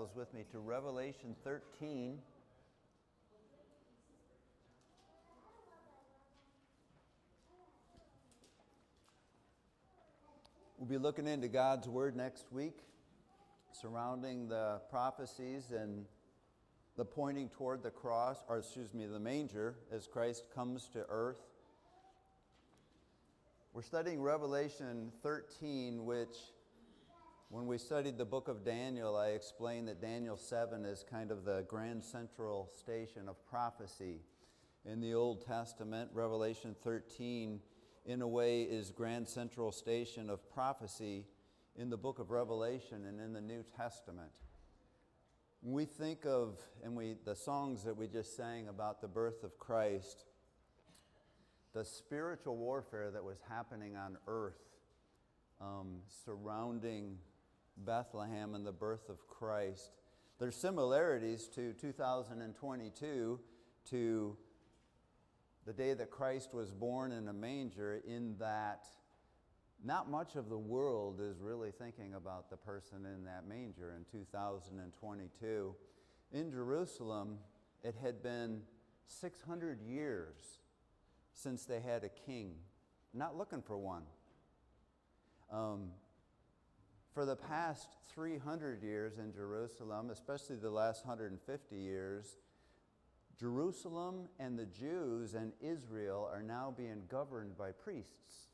Bibles with me to Revelation 13. We'll be looking into God's Word next week surrounding the prophecies and the pointing toward the cross, or excuse me, the manger as Christ comes to earth. We're studying Revelation 13, which when we studied the book of Daniel, I explained that Daniel 7 is kind of the grand central station of prophecy in the Old Testament. Revelation 13, in a way, is grand central station of prophecy in the book of Revelation and in the New Testament. We think of, and we, the songs that we just sang about the birth of Christ, the spiritual warfare that was happening on earth um, surrounding Bethlehem and the birth of Christ. There's similarities to 2022 to the day that Christ was born in a manger in that not much of the world is really thinking about the person in that manger in 2022. In Jerusalem, it had been 600 years since they had a king, not looking for one. Um, for the past 300 years in Jerusalem, especially the last 150 years, Jerusalem and the Jews and Israel are now being governed by priests.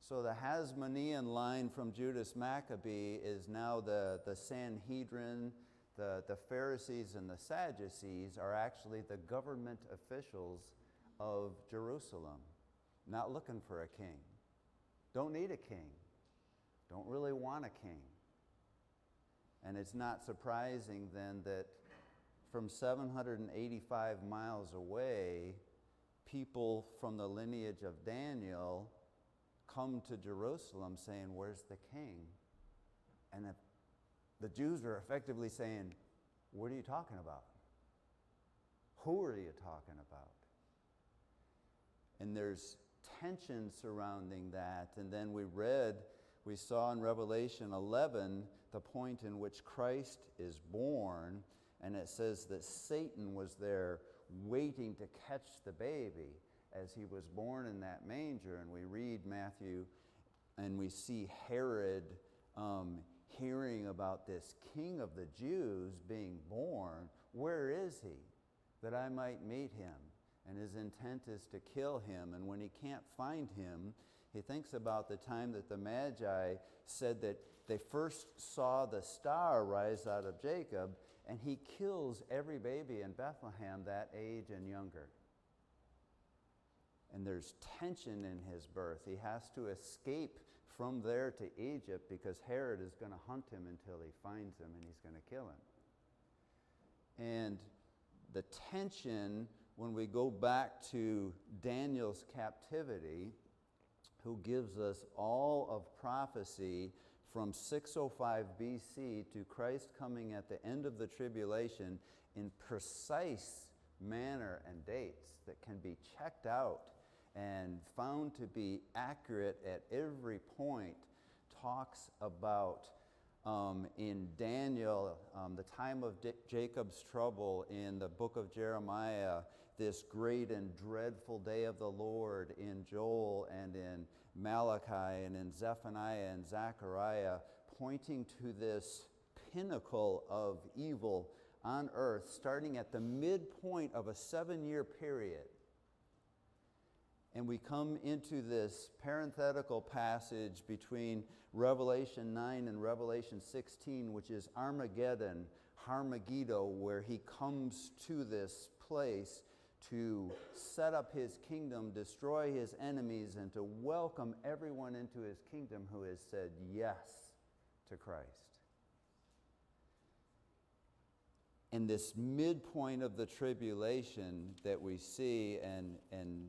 So the Hasmonean line from Judas Maccabee is now the, the Sanhedrin, the, the Pharisees and the Sadducees are actually the government officials of Jerusalem, not looking for a king. Don't need a king don't really want a king. And it's not surprising then that from 785 miles away, people from the lineage of Daniel come to Jerusalem saying, Where's the king? And the Jews are effectively saying, What are you talking about? Who are you talking about? And there's tension surrounding that. And then we read we saw in Revelation 11 the point in which Christ is born, and it says that Satan was there waiting to catch the baby as he was born in that manger. And we read Matthew and we see Herod um, hearing about this king of the Jews being born. Where is he? That I might meet him. And his intent is to kill him. And when he can't find him, he thinks about the time that the Magi said that they first saw the star rise out of Jacob, and he kills every baby in Bethlehem that age and younger. And there's tension in his birth. He has to escape from there to Egypt because Herod is going to hunt him until he finds him and he's going to kill him. And the tension, when we go back to Daniel's captivity, who gives us all of prophecy from 605 BC to Christ coming at the end of the tribulation in precise manner and dates that can be checked out and found to be accurate at every point, talks about um, in Daniel, um, the time of D Jacob's trouble, in the book of Jeremiah, this great and dreadful day of the Lord, in Joel and in Malachi and in Zephaniah and Zechariah, pointing to this pinnacle of evil on earth, starting at the midpoint of a seven year period. And we come into this parenthetical passage between Revelation 9 and Revelation 16, which is Armageddon, Harmageddo, where he comes to this place to set up his kingdom, destroy his enemies, and to welcome everyone into his kingdom who has said yes to Christ. In this midpoint of the tribulation that we see and, and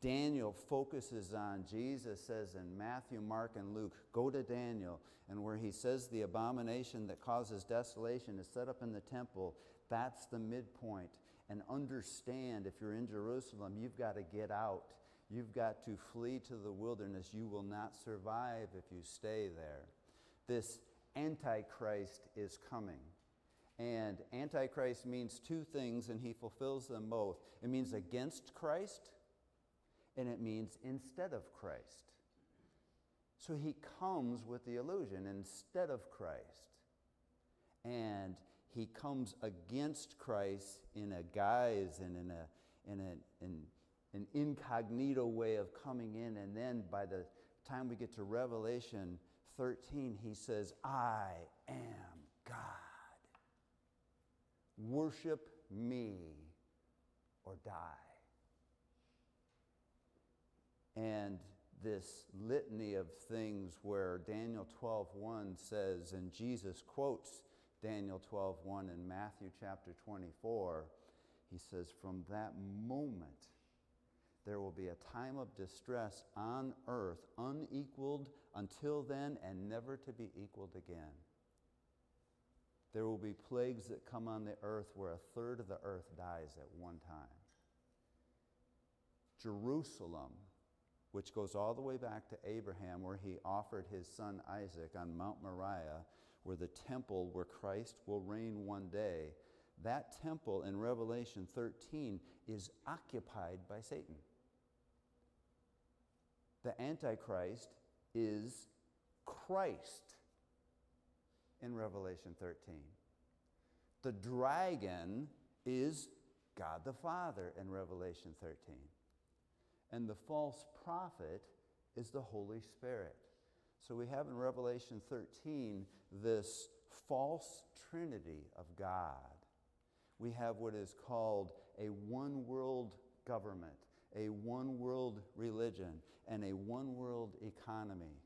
Daniel focuses on, Jesus says in Matthew, Mark, and Luke, go to Daniel. And where he says the abomination that causes desolation is set up in the temple, that's the midpoint. And understand if you're in Jerusalem, you've got to get out. You've got to flee to the wilderness. You will not survive if you stay there. This Antichrist is coming. And Antichrist means two things, and he fulfills them both. It means against Christ, and it means instead of Christ. So he comes with the illusion instead of Christ. And he comes against Christ in a guise and in, a, in, a, in an incognito way of coming in. And then by the time we get to Revelation 13, he says, I am God. Worship me or die. And this litany of things where Daniel 12:1 says and Jesus quotes Daniel 12:1 in Matthew chapter 24 he says from that moment there will be a time of distress on earth unequaled until then and never to be equaled again. There will be plagues that come on the earth where a third of the earth dies at one time. Jerusalem which goes all the way back to Abraham, where he offered his son Isaac on Mount Moriah, where the temple where Christ will reign one day. That temple in Revelation 13 is occupied by Satan. The Antichrist is Christ in Revelation 13. The dragon is God the Father in Revelation 13 and the false prophet is the Holy Spirit. So we have in Revelation 13 this false trinity of God. We have what is called a one world government, a one world religion, and a one world economy.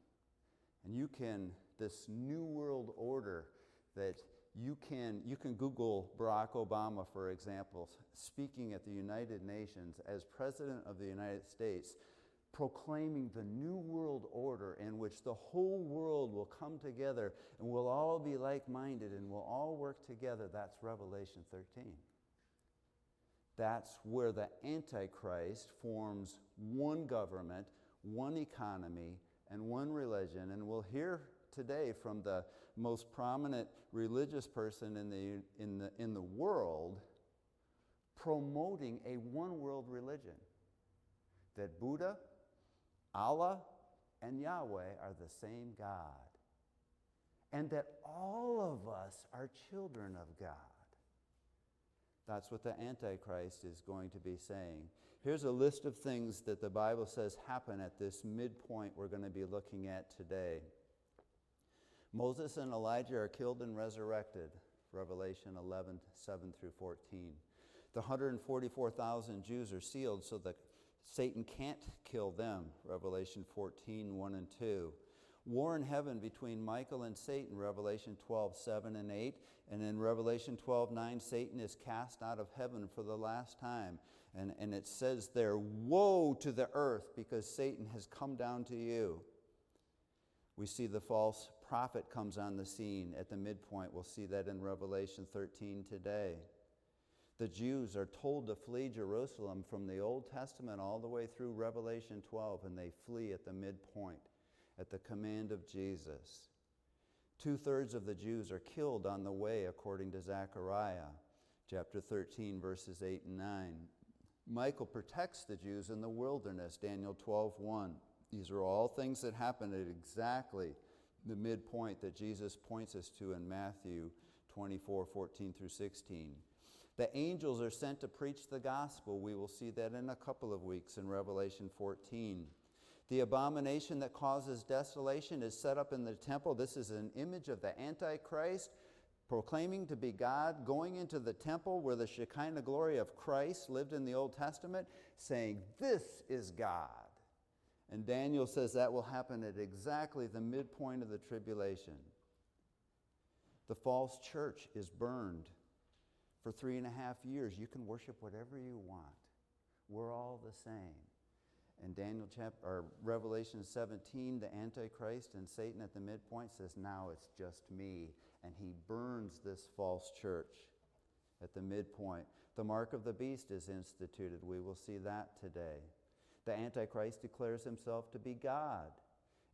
And you can, this new world order that you can, you can Google Barack Obama, for example, speaking at the United Nations as President of the United States, proclaiming the new world order in which the whole world will come together and we'll all be like minded and we'll all work together. That's Revelation 13. That's where the Antichrist forms one government, one economy, and one religion. And we'll hear today from the most prominent religious person in the, in the, in the world promoting a one world religion. That Buddha, Allah, and Yahweh are the same God. And that all of us are children of God. That's what the Antichrist is going to be saying. Here's a list of things that the Bible says happen at this midpoint we're going to be looking at today. Moses and Elijah are killed and resurrected, Revelation 11, 7 through 14. The 144,000 Jews are sealed so that Satan can't kill them, Revelation 14, 1 and 2. War in heaven between Michael and Satan, Revelation 12, 7 and 8. And in Revelation 12, 9, Satan is cast out of heaven for the last time. And, and it says there, Woe to the earth because Satan has come down to you. We see the false prophet comes on the scene at the midpoint. We'll see that in Revelation 13 today. The Jews are told to flee Jerusalem from the Old Testament all the way through Revelation 12, and they flee at the midpoint at the command of Jesus. Two thirds of the Jews are killed on the way, according to Zechariah chapter 13, verses 8 and 9. Michael protects the Jews in the wilderness, Daniel 12, 1. These are all things that happen at exactly the midpoint that Jesus points us to in Matthew 24 14 through 16. The angels are sent to preach the gospel. We will see that in a couple of weeks in Revelation 14. The abomination that causes desolation is set up in the temple. This is an image of the Antichrist proclaiming to be God, going into the temple where the Shekinah glory of Christ lived in the Old Testament, saying, This is God. And Daniel says that will happen at exactly the midpoint of the tribulation. The false church is burned for three and a half years. You can worship whatever you want. We're all the same. And Daniel chapter or Revelation 17, the Antichrist and Satan at the midpoint says, Now it's just me. And he burns this false church at the midpoint. The mark of the beast is instituted. We will see that today. The Antichrist declares himself to be God.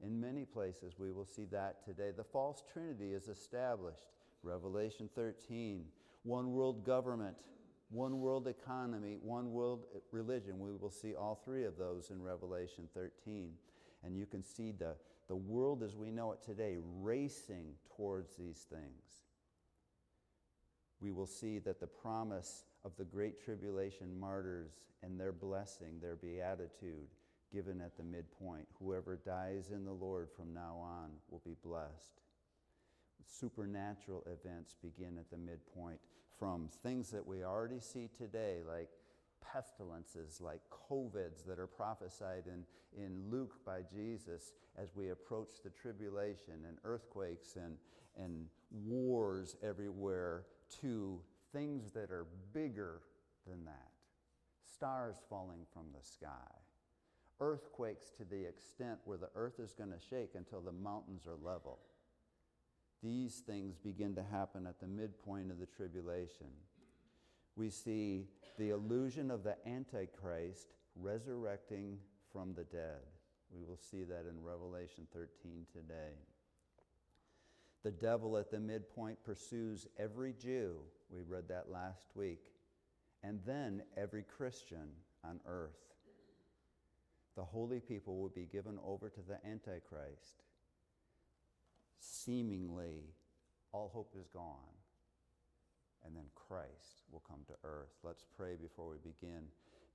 In many places, we will see that today. The false trinity is established. Revelation 13, one world government, one world economy, one world religion. We will see all three of those in Revelation 13. And you can see the, the world as we know it today racing towards these things. We will see that the promise of the Great Tribulation martyrs and their blessing, their beatitude, given at the midpoint. Whoever dies in the Lord from now on will be blessed. Supernatural events begin at the midpoint from things that we already see today, like pestilences, like COVIDs that are prophesied in, in Luke by Jesus as we approach the tribulation, and earthquakes and, and wars everywhere, to things that are bigger than that. Stars falling from the sky. Earthquakes to the extent where the earth is going to shake until the mountains are level. These things begin to happen at the midpoint of the tribulation. We see the illusion of the Antichrist resurrecting from the dead. We will see that in Revelation 13 today. The devil at the midpoint pursues every Jew. We read that last week. And then every Christian on earth. The holy people will be given over to the Antichrist. Seemingly, all hope is gone. And then Christ will come to earth. Let's pray before we begin.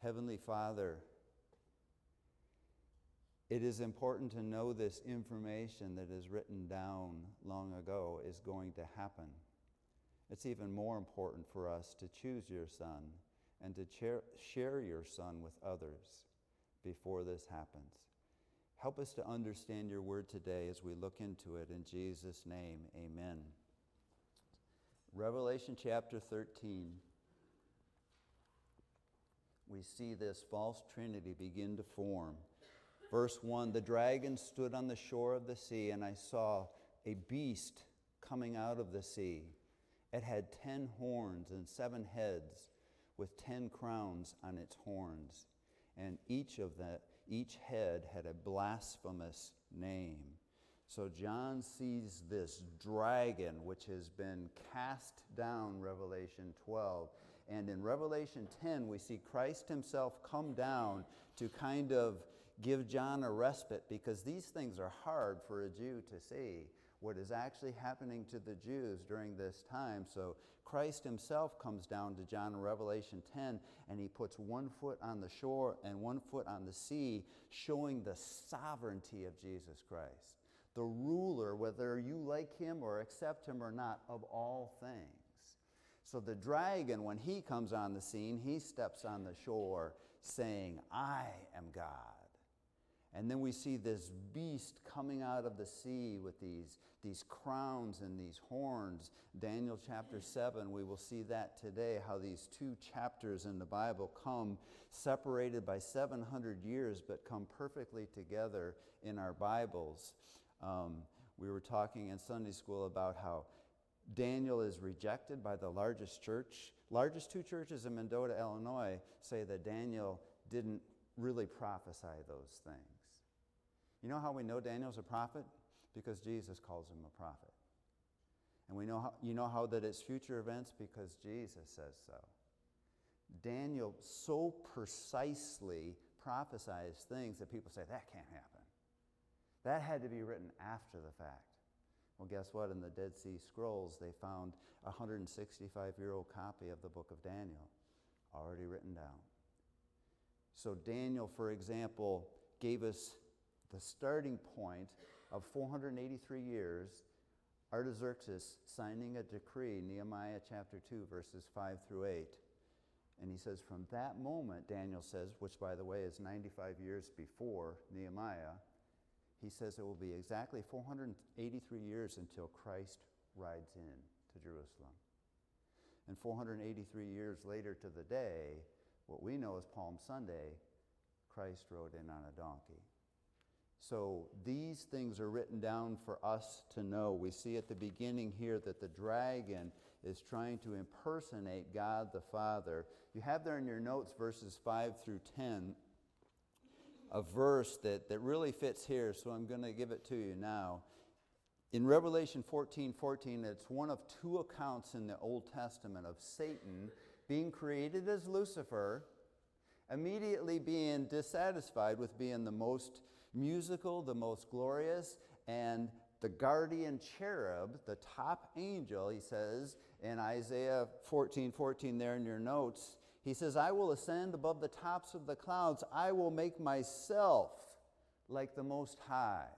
Heavenly Father, it is important to know this information that is written down long ago is going to happen. It's even more important for us to choose your Son and to share your Son with others before this happens. Help us to understand your word today as we look into it. In Jesus' name, amen. Revelation chapter 13. We see this false trinity begin to form. Verse 1 The dragon stood on the shore of the sea, and I saw a beast coming out of the sea. It had ten horns and seven heads, with ten crowns on its horns, and each of the, each head had a blasphemous name. So John sees this dragon which has been cast down, Revelation 12. And in Revelation 10, we see Christ himself come down to kind of give John a respite because these things are hard for a Jew to see what is actually happening to the Jews during this time. So Christ himself comes down to John in Revelation 10 and he puts one foot on the shore and one foot on the sea, showing the sovereignty of Jesus Christ. The ruler, whether you like him or accept him or not, of all things. So the dragon, when he comes on the scene, he steps on the shore saying, I am God. And then we see this beast coming out of the sea with these, these crowns and these horns. Daniel chapter 7, we will see that today, how these two chapters in the Bible come separated by 700 years, but come perfectly together in our Bibles. Um, we were talking in Sunday school about how Daniel is rejected by the largest church. Largest two churches in Mendota, Illinois say that Daniel didn't really prophesy those things. You know how we know Daniel's a prophet? Because Jesus calls him a prophet. And we know how, you know how that it's future events? Because Jesus says so. Daniel so precisely prophesies things that people say, that can't happen. That had to be written after the fact. Well, guess what? In the Dead Sea Scrolls, they found a 165 year old copy of the book of Daniel already written down. So, Daniel, for example, gave us the starting point of 483 years, Artaxerxes signing a decree, Nehemiah chapter 2, verses 5 through 8. And he says, from that moment, Daniel says, which by the way is 95 years before Nehemiah, he says it will be exactly 483 years until Christ rides in to Jerusalem. And 483 years later to the day, what we know as Palm Sunday, Christ rode in on a donkey. So these things are written down for us to know. We see at the beginning here that the dragon is trying to impersonate God the Father. You have there in your notes verses 5 through 10. a verse that, that really fits here, so I'm going to give it to you now. In Revelation 14 14, it's one of two accounts in the Old Testament of Satan being created as Lucifer, immediately being dissatisfied with being the most musical, the most glorious, and the guardian cherub, the top angel, he says in Isaiah 14 14 there in your notes, he says, I will ascend above the tops of the clouds. I will make myself like the Most High.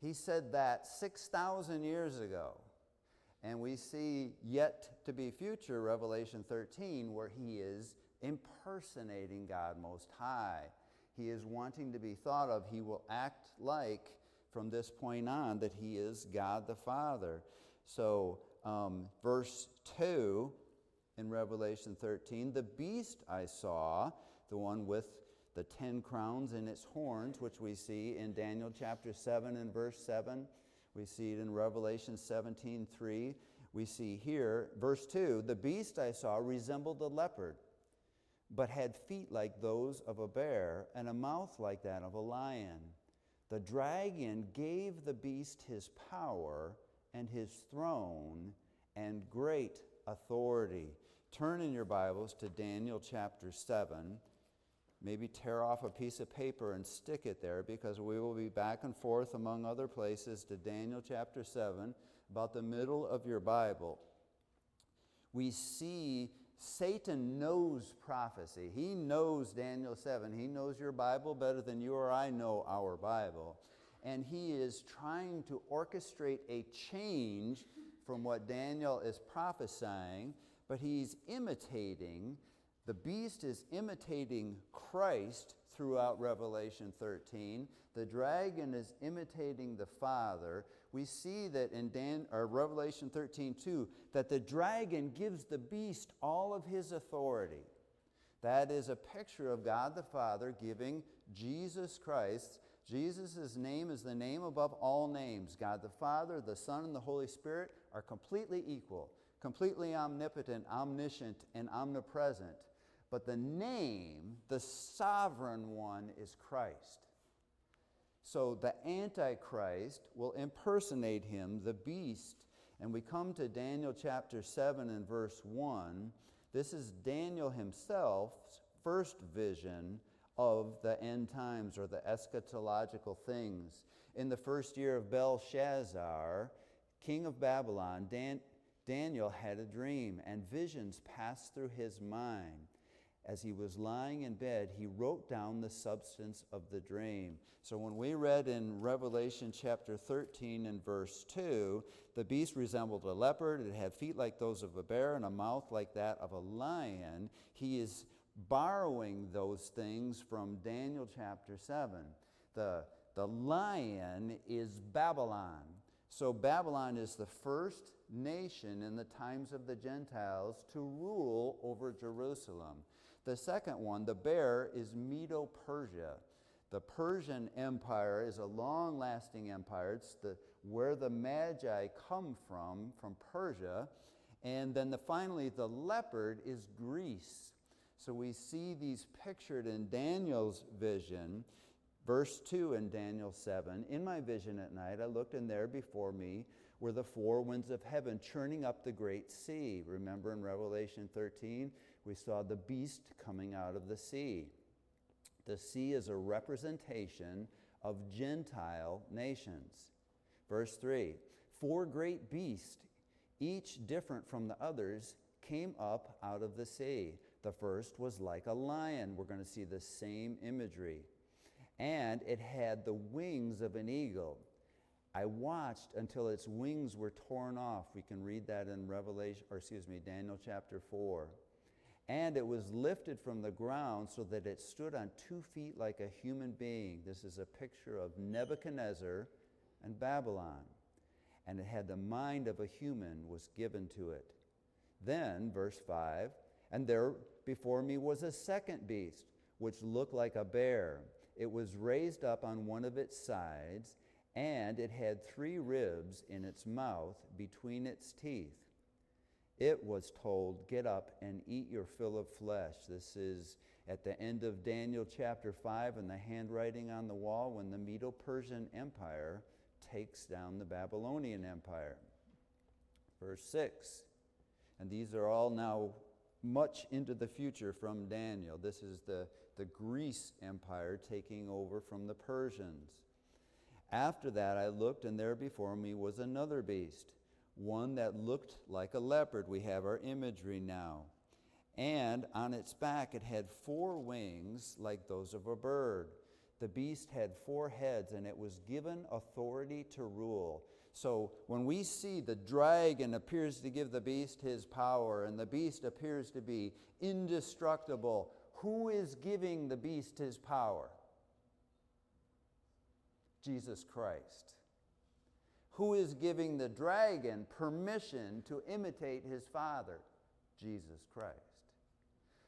He said that 6,000 years ago. And we see yet to be future Revelation 13 where he is impersonating God Most High. He is wanting to be thought of. He will act like, from this point on, that he is God the Father. So, um, verse 2 in Revelation 13 the beast I saw, the one with the ten crowns in its horns, which we see in Daniel chapter 7 and verse 7. We see it in Revelation 17 3. We see here, verse 2 the beast I saw resembled a leopard, but had feet like those of a bear, and a mouth like that of a lion. The dragon gave the beast his power and his throne and great authority. Turn in your Bibles to Daniel chapter 7 maybe tear off a piece of paper and stick it there because we will be back and forth among other places to Daniel chapter 7, about the middle of your Bible. We see Satan knows prophecy. He knows Daniel 7. He knows your Bible better than you or I know our Bible. And he is trying to orchestrate a change from what Daniel is prophesying, but he's imitating the beast is imitating Christ throughout Revelation 13. The dragon is imitating the Father. We see that in Dan, or Revelation 13 too, that the dragon gives the beast all of his authority. That is a picture of God the Father giving Jesus Christ. Jesus' name is the name above all names. God the Father, the Son, and the Holy Spirit are completely equal, completely omnipotent, omniscient, and omnipresent. But the name, the sovereign one, is Christ. So the Antichrist will impersonate him, the beast. And we come to Daniel chapter 7 and verse 1. This is Daniel himself's first vision of the end times or the eschatological things. In the first year of Belshazzar, king of Babylon, Dan- Daniel had a dream, and visions passed through his mind as he was lying in bed, he wrote down the substance of the dream. So when we read in Revelation chapter 13 and verse 2, the beast resembled a leopard, it had feet like those of a bear and a mouth like that of a lion. He is borrowing those things from Daniel chapter 7. The, the lion is Babylon. So Babylon is the first nation in the times of the Gentiles to rule over Jerusalem. The second one, the bear, is Medo Persia. The Persian Empire is a long lasting empire. It's the, where the Magi come from, from Persia. And then the, finally, the leopard is Greece. So we see these pictured in Daniel's vision. Verse 2 in Daniel 7 In my vision at night, I looked, and there before me were the four winds of heaven churning up the great sea. Remember in Revelation 13? We saw the beast coming out of the sea. The sea is a representation of Gentile nations. Verse 3 Four great beasts, each different from the others, came up out of the sea. The first was like a lion. We're going to see the same imagery. And it had the wings of an eagle. I watched until its wings were torn off. We can read that in Revelation, or excuse me, Daniel chapter 4 and it was lifted from the ground so that it stood on two feet like a human being. This is a picture of Nebuchadnezzar and Babylon. And it had the mind of a human was given to it. Then, verse 5, and there before me was a second beast, which looked like a bear. It was raised up on one of its sides, and it had three ribs in its mouth between its teeth. It was told, Get up and eat your fill of flesh. This is at the end of Daniel chapter 5 and the handwriting on the wall when the Medo Persian Empire takes down the Babylonian Empire. Verse 6. And these are all now much into the future from Daniel. This is the, the Greece Empire taking over from the Persians. After that, I looked, and there before me was another beast, one that looked like a leopard. We have our imagery now. And on its back, it had four wings like those of a bird. The beast had four heads, and it was given authority to rule. So when we see the dragon appears to give the beast his power, and the beast appears to be indestructible, who is giving the beast his power? Jesus Christ. Who is giving the dragon permission to imitate his father? Jesus Christ.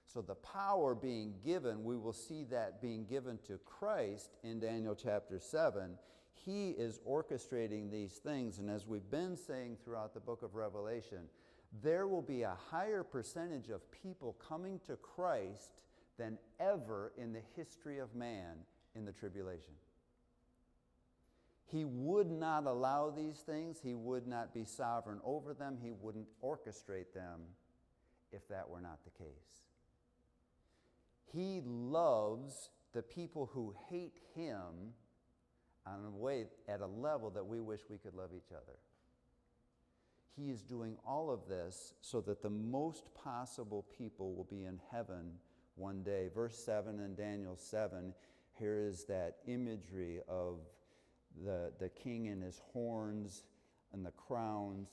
So the power being given, we will see that being given to Christ in Daniel chapter 7. He is orchestrating these things, and as we've been saying throughout the book of Revelation, there will be a higher percentage of people coming to Christ than ever in the history of man in the tribulation. He would not allow these things, He would not be sovereign over them, He wouldn't orchestrate them if that were not the case. He loves the people who hate Him on a way at a level that we wish we could love each other. He is doing all of this so that the most possible people will be in heaven one day. Verse 7 in Daniel 7, here is that imagery of the, the king and his horns and the crowns.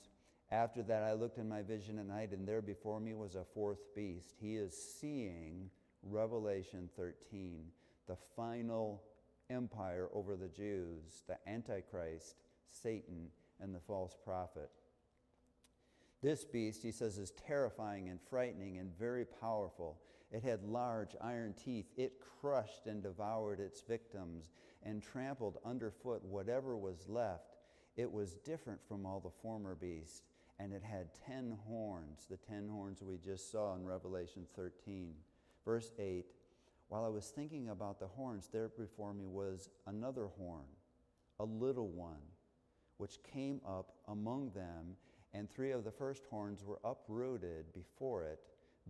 After that, I looked in my vision at night, and there before me was a fourth beast. He is seeing Revelation 13, the final empire over the Jews, the Antichrist, Satan, and the false prophet. This beast, he says, is terrifying and frightening and very powerful. It had large iron teeth. It crushed and devoured its victims and trampled underfoot whatever was left. It was different from all the former beasts, and it had ten horns, the ten horns we just saw in Revelation 13. Verse 8 While I was thinking about the horns, there before me was another horn, a little one, which came up among them, and three of the first horns were uprooted before it.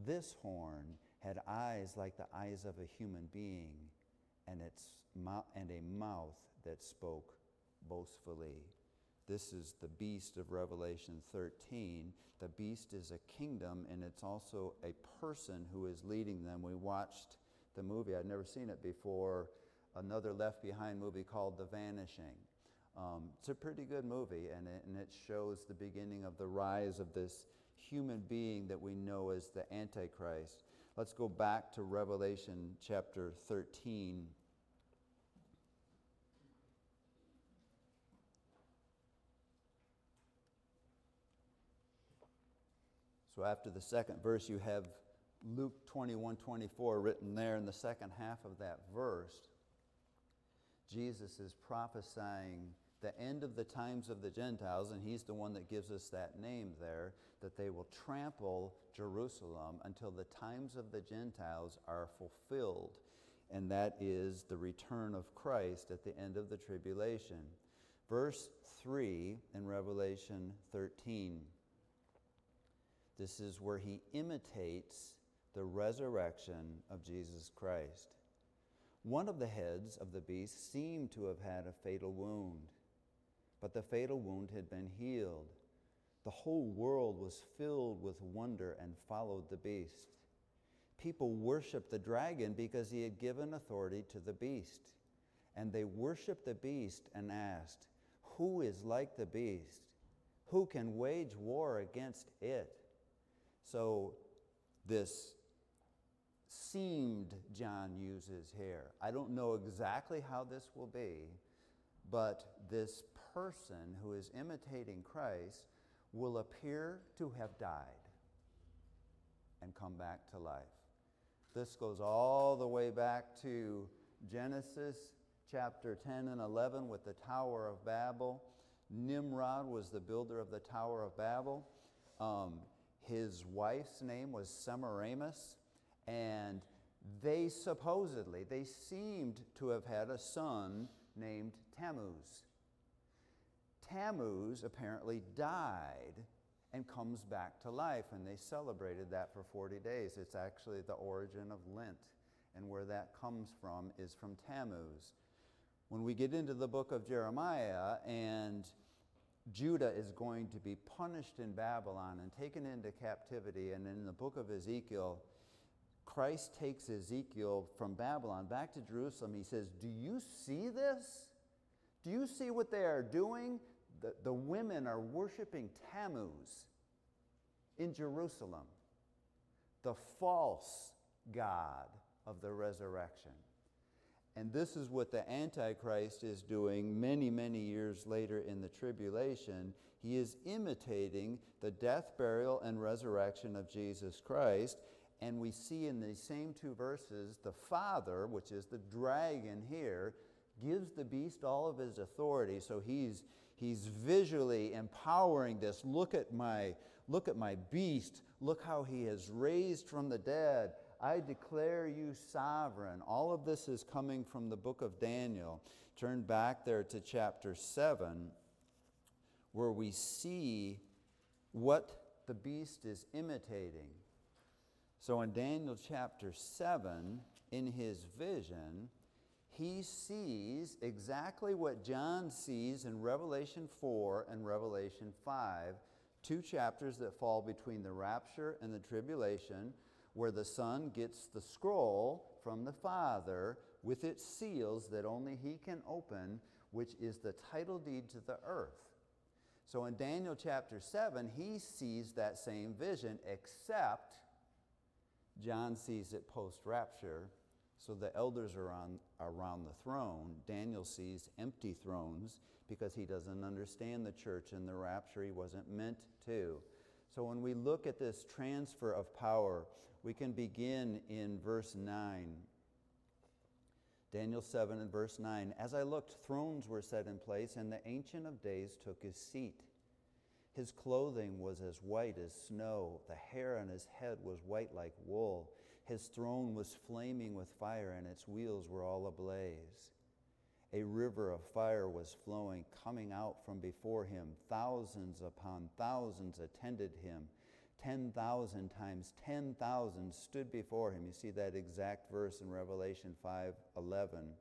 This horn had eyes like the eyes of a human being, and, its and a mouth that spoke boastfully. This is the beast of Revelation 13. The beast is a kingdom, and it's also a person who is leading them. We watched the movie, I'd never seen it before, another Left Behind movie called The Vanishing. Um, it's a pretty good movie, and it, and it shows the beginning of the rise of this human being that we know as the Antichrist. Let's go back to Revelation chapter 13. So after the second verse, you have Luke 21 24 written there in the second half of that verse. Jesus is prophesying the end of the times of the Gentiles, and he's the one that gives us that name there, that they will trample Jerusalem until the times of the Gentiles are fulfilled. And that is the return of Christ at the end of the tribulation. Verse 3 in Revelation 13. This is where he imitates the resurrection of Jesus Christ. One of the heads of the beast seemed to have had a fatal wound, but the fatal wound had been healed. The whole world was filled with wonder and followed the beast. People worshiped the dragon because he had given authority to the beast. And they worshiped the beast and asked, Who is like the beast? Who can wage war against it? So, this seemed John uses here. I don't know exactly how this will be, but this person who is imitating Christ will appear to have died and come back to life. This goes all the way back to Genesis chapter 10 and 11 with the Tower of Babel. Nimrod was the builder of the Tower of Babel. Um, His wife's name was Semiramis, and they supposedly, they seemed to have had a son named Tammuz. Tammuz apparently died and comes back to life, and they celebrated that for 40 days. It's actually the origin of Lent, and where that comes from is from Tammuz. When we get into the book of Jeremiah and Judah is going to be punished in Babylon and taken into captivity. And in the book of Ezekiel, Christ takes Ezekiel from Babylon back to Jerusalem. He says, Do you see this? Do you see what they are doing? The, the women are worshiping Tammuz in Jerusalem, the false God of the resurrection. And this is what the Antichrist is doing many, many years later in the tribulation. He is imitating the death, burial, and resurrection of Jesus Christ. And we see in these same two verses, the Father, which is the dragon here, gives the beast all of his authority. So he's, he's visually empowering this. Look at my, look at my beast. Look how he has raised from the dead. I declare you sovereign. All of this is coming from the book of Daniel. Turn back there to chapter 7, where we see what the beast is imitating. So in Daniel chapter 7, in his vision, he sees exactly what John sees in Revelation 4 and Revelation 5, two chapters that fall between the rapture and the tribulation where the Son gets the scroll from the Father with its seals that only He can open, which is the title deed to the earth. So in Daniel chapter 7, he sees that same vision, except John sees it post rapture. So the elders are on, around the throne. Daniel sees empty thrones because he doesn't understand the church and the rapture. He wasn't meant to. So when we look at this transfer of power, we can begin in verse 9. Daniel 7 and verse 9. As I looked, thrones were set in place, and the Ancient of Days took his seat. His clothing was as white as snow, the hair on his head was white like wool. His throne was flaming with fire, and its wheels were all ablaze. A river of fire was flowing, coming out from before him. Thousands upon thousands attended him 10,000 times 10,000 stood before him. You see that exact verse in Revelation 5:11.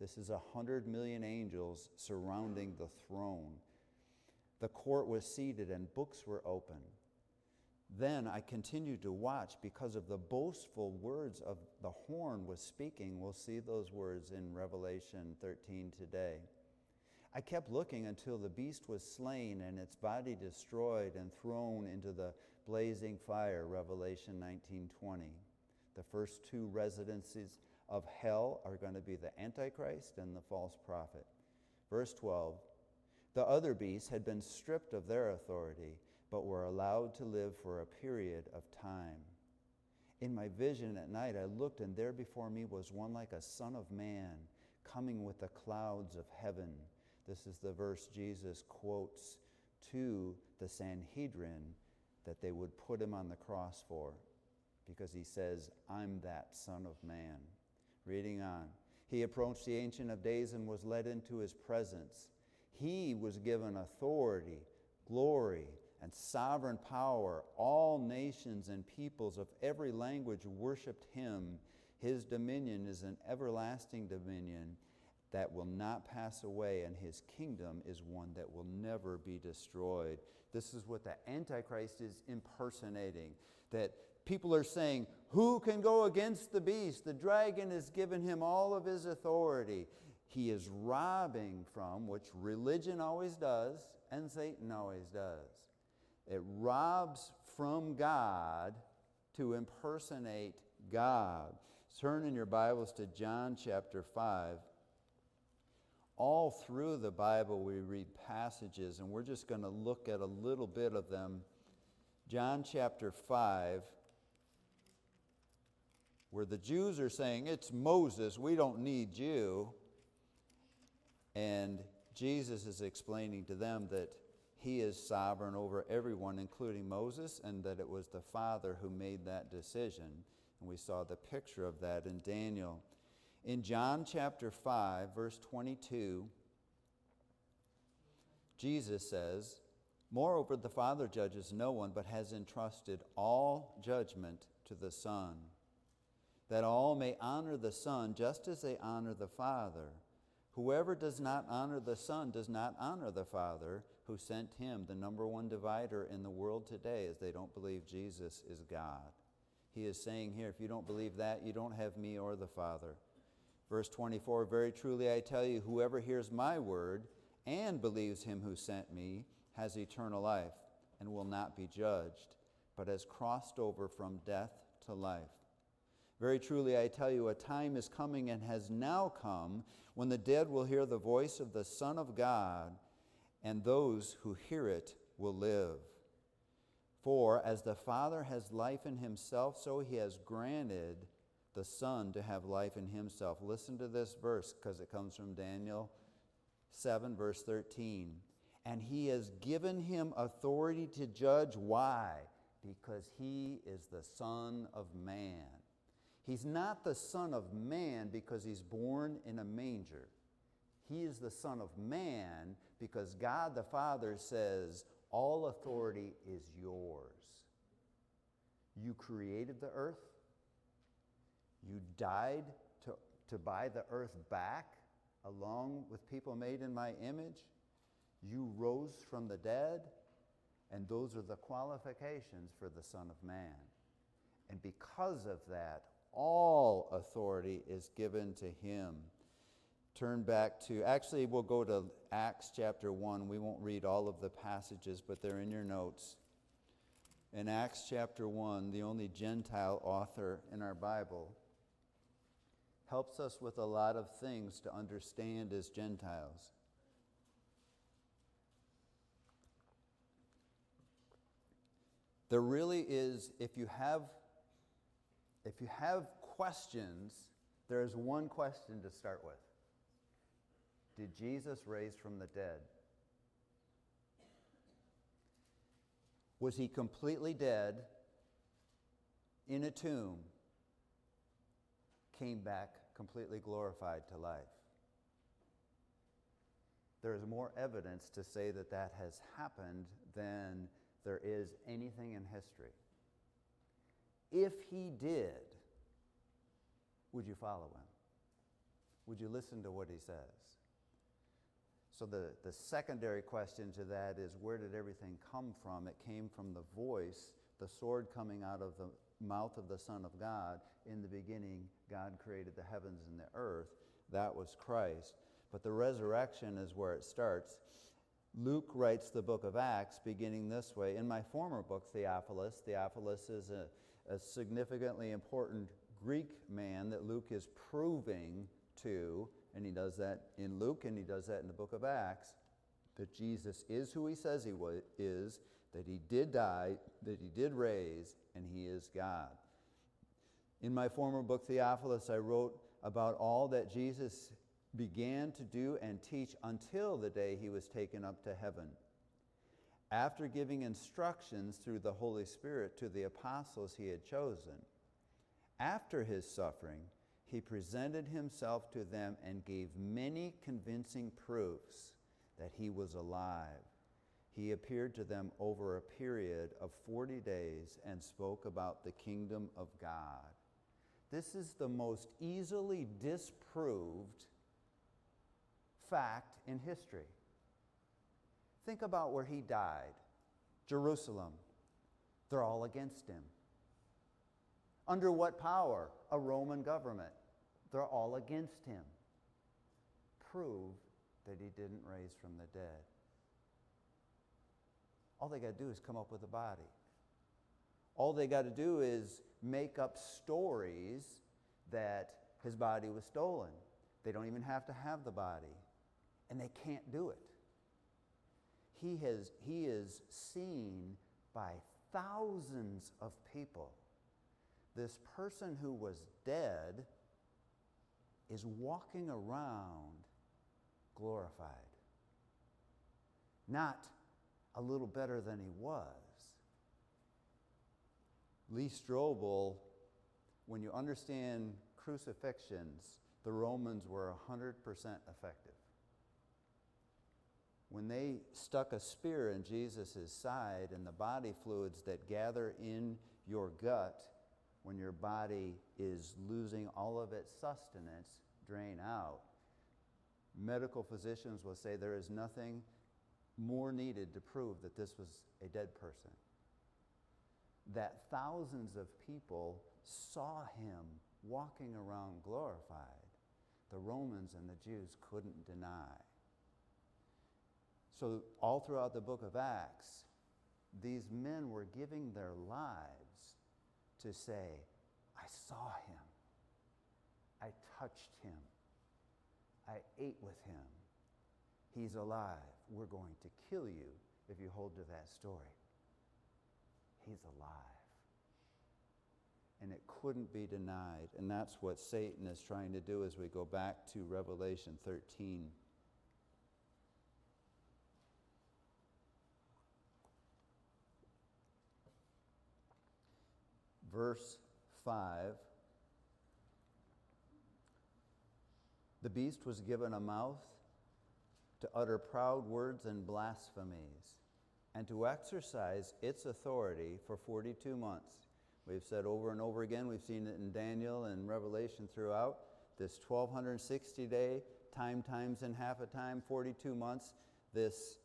This is a 100 million angels surrounding the throne. The court was seated and books were open. Then I continued to watch because of the boastful words of the horn was speaking. We'll see those words in Revelation 13 today. I kept looking until the beast was slain and its body destroyed and thrown into the blazing fire, Revelation 19:20. The first two residences of hell are going to be the Antichrist and the false prophet. Verse 12 The other beasts had been stripped of their authority, but were allowed to live for a period of time. In my vision at night, I looked, and there before me was one like a son of man coming with the clouds of heaven. This is the verse Jesus quotes to the Sanhedrin that they would put him on the cross for because he says, I'm that Son of Man. Reading on. He approached the Ancient of Days and was led into his presence. He was given authority, glory, and sovereign power. All nations and peoples of every language worshiped him. His dominion is an everlasting dominion that will not pass away, and his kingdom is one that will never be destroyed. This is what the Antichrist is impersonating. That people are saying, Who can go against the beast? The dragon has given him all of his authority. He is robbing from, which religion always does, and Satan always does. It robs from God to impersonate God. Turn in your Bibles to John chapter 5 all through the Bible, we read passages, and we're just going to look at a little bit of them. John chapter 5, where the Jews are saying, It's Moses, we don't need you. And Jesus is explaining to them that he is sovereign over everyone, including Moses, and that it was the Father who made that decision. And we saw the picture of that in Daniel. In John chapter 5, verse 22, Jesus says, Moreover, the Father judges no one, but has entrusted all judgment to the Son, that all may honor the Son just as they honor the Father. Whoever does not honor the Son does not honor the Father who sent him, the number one divider in the world today, is they don't believe Jesus is God. He is saying here, if you don't believe that, you don't have me or the Father. Verse 24 Very truly I tell you, whoever hears my word and believes him who sent me has eternal life and will not be judged, but has crossed over from death to life. Very truly, I tell you, a time is coming and has now come when the dead will hear the voice of the Son of God, and those who hear it will live. For as the Father has life in himself, so he has granted the Son to have life in himself. Listen to this verse because it comes from Daniel 7, verse 13. And he has given him authority to judge. Why? Because he is the Son of Man. He's not the Son of Man because he's born in a manger. He is the Son of Man because God the Father says, All authority is yours. You created the earth, you died to, to buy the earth back along with people made in my image. You rose from the dead, and those are the qualifications for the Son of Man. And because of that, all authority is given to him. Turn back to, actually, we'll go to Acts chapter 1. We won't read all of the passages, but they're in your notes. In Acts chapter 1, the only Gentile author in our Bible helps us with a lot of things to understand as Gentiles. There really is, if you have if you have questions, there is one question to start with Did Jesus raise from the dead? Was he completely dead in a tomb, came back completely glorified to life? There is more evidence to say that that has happened than there is anything in history. If he did, would you follow him? Would you listen to what he says? So, the, the secondary question to that is where did everything come from? It came from the voice, the sword coming out of the mouth of the Son of God. In the beginning, God created the heavens and the earth. That was Christ. But the resurrection is where it starts. Luke writes the book of Acts beginning this way In my former book, Theophilus, Theophilus is a a significantly important Greek man that Luke is proving to, and he does that in Luke and he does that in the book of Acts, that Jesus is who he says he was, is, that he did die, that he did raise, and he is God. In my former book, Theophilus, I wrote about all that Jesus began to do and teach until the day he was taken up to heaven after giving instructions through the Holy Spirit to the apostles he had chosen. After his suffering, he presented himself to them and gave many convincing proofs that he was alive. He appeared to them over a period of 40 days and spoke about the kingdom of God. This is the most easily disproved fact in history. Think about where he died Jerusalem. They're all against him. Under what power? A Roman government. They're all against him. Prove that he didn't raise from the dead. All they got to do is come up with a body. All they got to do is make up stories that his body was stolen. They don't even have to have the body. And they can't do it he, has, he is seen by thousands of people. This person who was dead is walking around glorified. Not a little better than he was. Lee Strobel, when you understand crucifixions, the Romans were 100% effective. When they stuck a spear in Jesus' side and the body fluids that gather in your gut when your body is losing all of its sustenance drain out, medical physicians will say there is nothing more needed to prove that this was a dead person. That thousands of people saw him walking around glorified, the Romans and the Jews couldn't deny. So, all throughout the book of Acts, these men were giving their lives to say, I saw him, I touched him, I ate with him, he's alive. We're going to kill you if you hold to that story. He's alive. And it couldn't be denied. And that's what Satan is trying to do as we go back to Revelation 13. Verse 5 The beast was given a mouth to utter proud words and blasphemies, and to exercise its authority for 42 months. We've said over and over again, we've seen it in Daniel and Revelation throughout, this 1260 day, time times in half a time, 42 months, this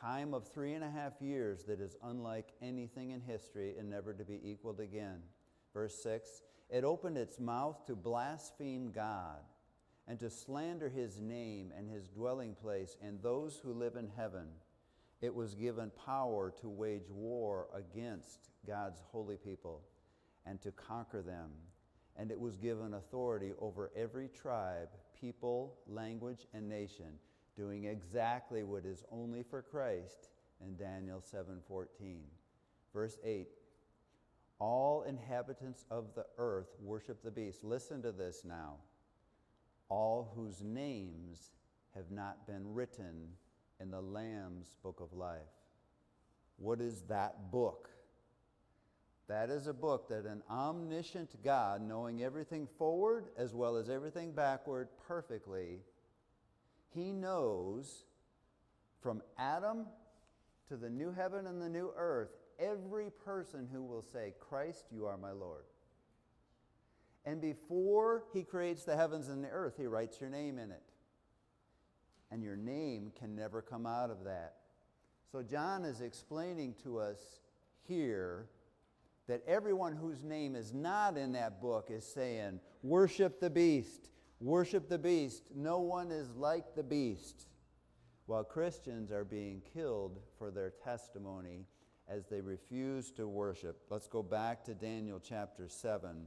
time of three and a half years that is unlike anything in history and never to be equaled again. Verse 6 It opened its mouth to blaspheme God and to slander his name and his dwelling place and those who live in heaven. It was given power to wage war against God's holy people and to conquer them. And it was given authority over every tribe, people, language, and nation, doing exactly what is only for Christ in Daniel 7:14. Verse 8 All inhabitants of the earth worship the beast. Listen to this now all whose names have not been written in the Lamb's book of life. What is that book? That is a book that an omniscient God, knowing everything forward as well as everything backward perfectly, he knows from Adam to the new heaven and the new earth every person who will say, Christ, you are my Lord. And before he creates the heavens and the earth, he writes your name in it. And your name can never come out of that. So John is explaining to us here that everyone whose name is not in that book is saying, Worship the beast, worship the beast. No one is like the beast. While Christians are being killed for their testimony as they refuse to worship. Let's go back to Daniel chapter 7.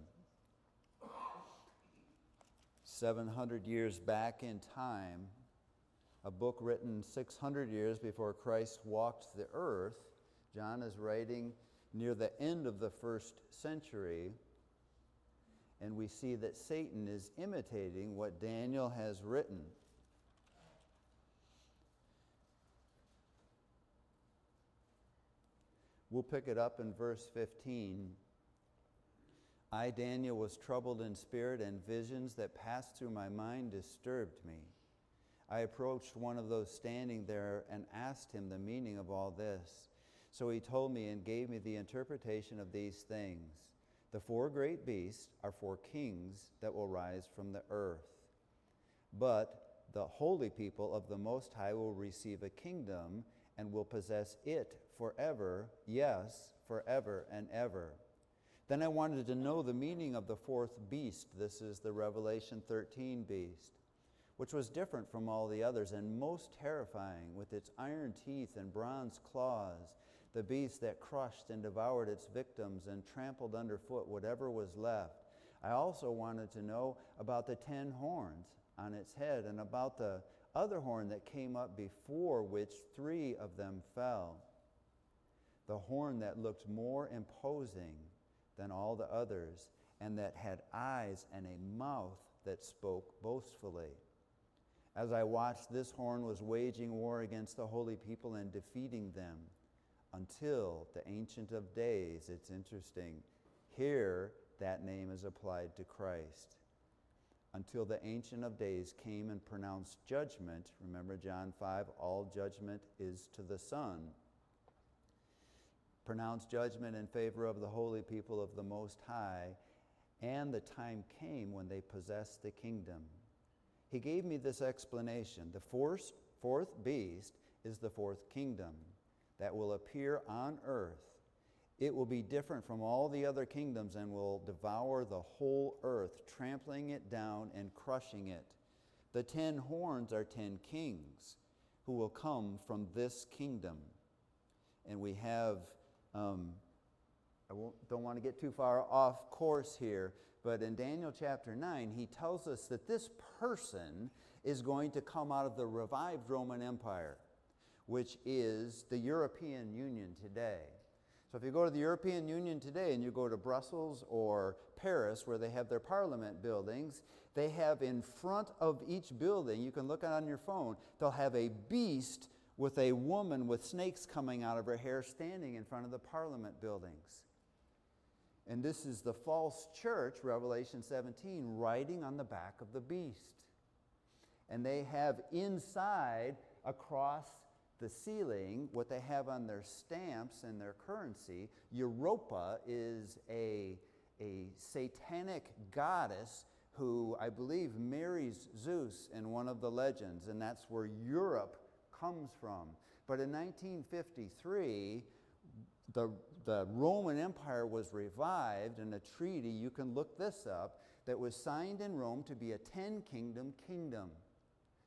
700 years back in time, a book written 600 years before Christ walked the earth. John is writing near the end of the first century, and we see that Satan is imitating what Daniel has written. We'll pick it up in verse 15. I, Daniel, was troubled in spirit, and visions that passed through my mind disturbed me. I approached one of those standing there and asked him the meaning of all this. So he told me and gave me the interpretation of these things. The four great beasts are four kings that will rise from the earth. But the holy people of the Most High will receive a kingdom and will possess it forever, yes, forever and ever. Then I wanted to know the meaning of the fourth beast. This is the Revelation 13 beast, which was different from all the others and most terrifying, with its iron teeth and bronze claws. The beast that crushed and devoured its victims and trampled underfoot whatever was left. I also wanted to know about the ten horns on its head and about the other horn that came up before which three of them fell. The horn that looked more imposing than all the others, and that had eyes and a mouth that spoke boastfully. As I watched, this horn was waging war against the holy people and defeating them until the Ancient of Days. It's interesting. Here, that name is applied to Christ. Until the Ancient of Days came and pronounced judgment. Remember John 5 all judgment is to the Son. Pronounced judgment in favor of the holy people of the Most High, and the time came when they possessed the kingdom. He gave me this explanation. The fourth, fourth beast is the fourth kingdom that will appear on earth. It will be different from all the other kingdoms and will devour the whole earth, trampling it down and crushing it. The ten horns are ten kings who will come from this kingdom. And we have, um, I don't want to get too far off course here, but in Daniel chapter 9, he tells us that this person is going to come out of the revived Roman Empire, which is the European Union today. So if you go to the European Union today and you go to Brussels or Paris, where they have their parliament buildings, they have in front of each building, you can look on your phone, they'll have a beast with a woman with snakes coming out of her hair standing in front of the parliament buildings. And this is the false church, Revelation 17, riding on the back of the beast. And they have inside, across the ceiling, what they have on their stamps and their currency. Europa is a, a satanic goddess who I believe marries Zeus in one of the legends, and that's where Europe comes from. But in 1953, the, the Roman Empire was revived in a treaty, you can look this up, that was signed in Rome to be a 10 kingdom kingdom.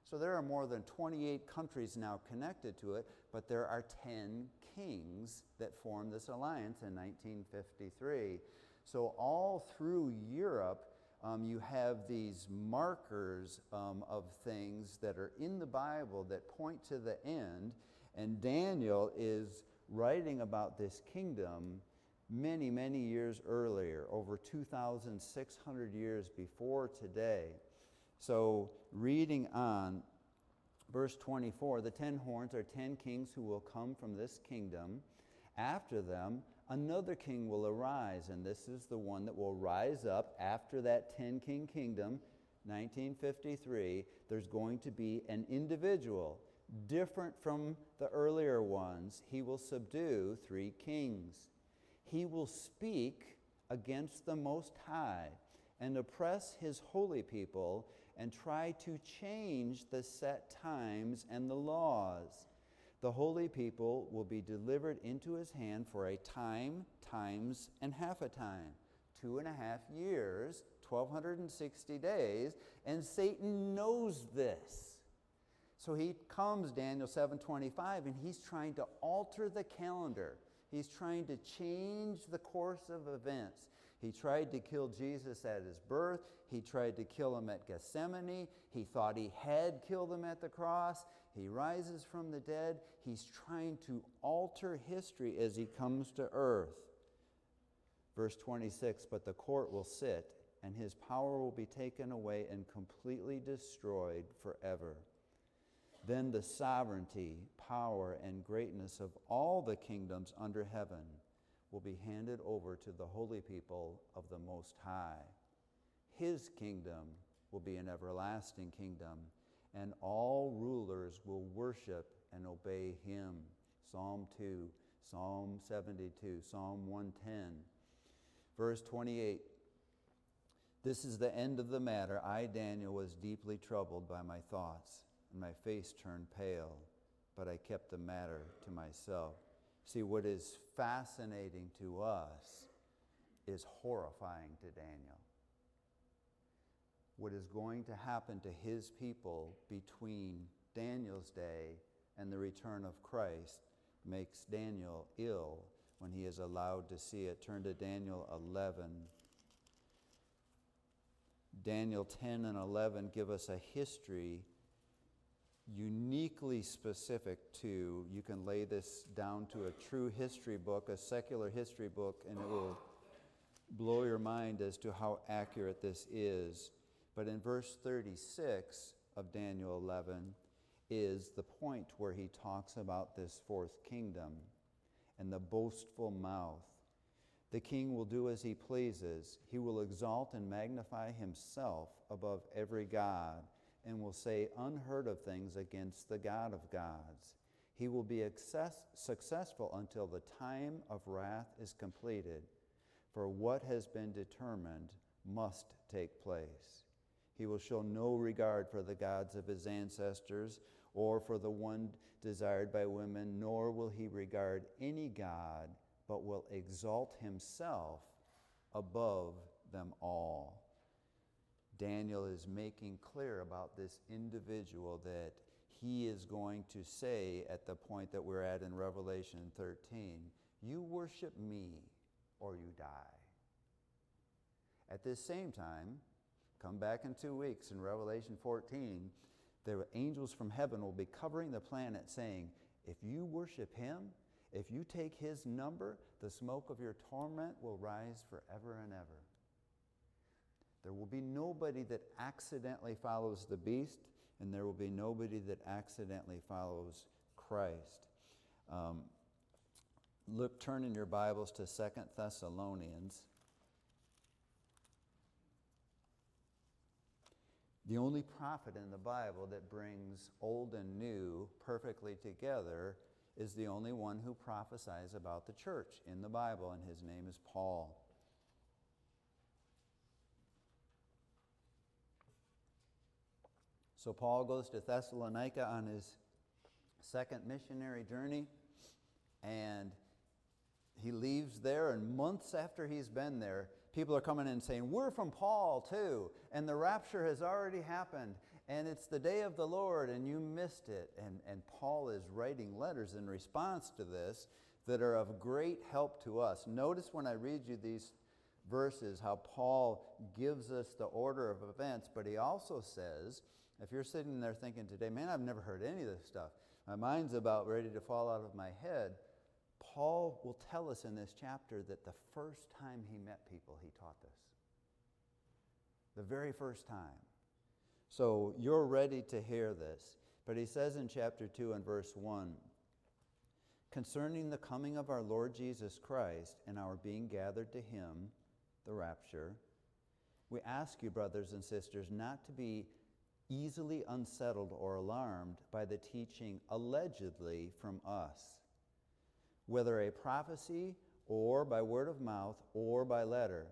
So there are more than 28 countries now connected to it, but there are 10 kings that formed this alliance in 1953. So all through Europe, um, you have these markers um, of things that are in the Bible that point to the end, and Daniel is writing about this kingdom many, many years earlier, over 2,600 years before today. So, reading on, verse 24 the ten horns are ten kings who will come from this kingdom. After them, another king will arise, and this is the one that will rise up after that ten king kingdom, 1953. There's going to be an individual different from the earlier ones, he will subdue three kings. He will speak against the Most High and oppress his holy people and try to change the set times and the laws. The holy people will be delivered into his hand for a time, times, and half a time. Two and a half years, 1260 days, and Satan knows this. So he comes, Daniel 7:25, and he's trying to alter the calendar. He's trying to change the course of events. He tried to kill Jesus at his birth. He tried to kill him at Gethsemane. He thought he had killed him at the cross. He rises from the dead. He's trying to alter history as he comes to earth. Verse 26 But the court will sit, and his power will be taken away and completely destroyed forever. Then the sovereignty, power, and greatness of all the kingdoms under heaven will be handed over to the holy people of the Most High. His kingdom will be an everlasting kingdom, and all rulers will worship and obey him. Psalm 2, Psalm 72, Psalm 110. Verse 28 This is the end of the matter. I, Daniel, was deeply troubled by my thoughts and my face turned pale, but I kept the matter to myself. See, what is fascinating to us is horrifying to Daniel. What is going to happen to his people between Daniel's day and the return of Christ makes Daniel ill when he is allowed to see it. Turn to Daniel 11. Daniel 10 and 11 give us a history uniquely specific to, you can lay this down to a true history book, a secular history book, and it will blow your mind as to how accurate this is. But in verse 36 of Daniel 11 is the point where he talks about this fourth kingdom and the boastful mouth. The king will do as he pleases. He will exalt and magnify himself above every God and will say unheard of things against the God of gods. He will be excess, successful until the time of wrath is completed, for what has been determined must take place. He will show no regard for the gods of his ancestors or for the one desired by women, nor will he regard any God, but will exalt himself above them all. Daniel is making clear about this individual that he is going to say at the point that we're at in Revelation 13 You worship me or you die. At this same time, come back in two weeks in Revelation 14, the angels from heaven will be covering the planet saying, If you worship him, if you take his number, the smoke of your torment will rise forever and ever. There will be nobody that accidentally follows the beast, and there will be nobody that accidentally follows Christ. Um, look, turn in your Bibles to Second Thessalonians. The only prophet in the Bible that brings old and new perfectly together is the only one who prophesies about the church in the Bible, and his name is Paul. So Paul goes to Thessalonica on his second missionary journey, and he leaves there, and months after he's been there, people are coming in saying, We're from Paul too, and the rapture has already happened, and it's the day of the Lord, and you missed it. And, and Paul is writing letters in response to this that are of great help to us. Notice when I read you these verses how Paul gives us the order of events, but he also says, if you're sitting there thinking today, man, I've never heard any of this stuff, my mind's about ready to fall out of my head, Paul will tell us in this chapter that the first time he met people, he taught this. The very first time. So you're ready to hear this. But he says in chapter 2 and verse 1 concerning the coming of our Lord Jesus Christ and our being gathered to him, the rapture, we ask you, brothers and sisters, not to be easily unsettled or alarmed by the teaching allegedly from us, whether a prophecy or by word of mouth or by letter,